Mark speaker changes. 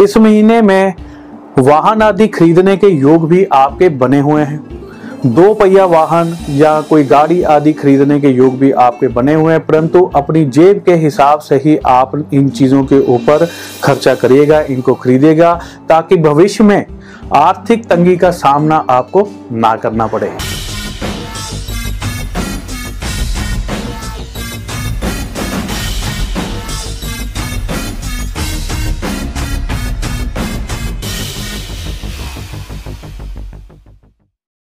Speaker 1: इस महीने में वाहन आदि खरीदने के योग भी आपके बने हुए हैं। दो पहिया वाहन या कोई गाड़ी आदि खरीदने के योग भी आपके बने हुए हैं, परंतु अपनी जेब के हिसाब से ही आप इन चीज़ों के ऊपर खर्चा करिएगा, इनको खरीदेगा ताकि भविष्य में आर्थिक तंगी का सामना आपको ना करना पड़े।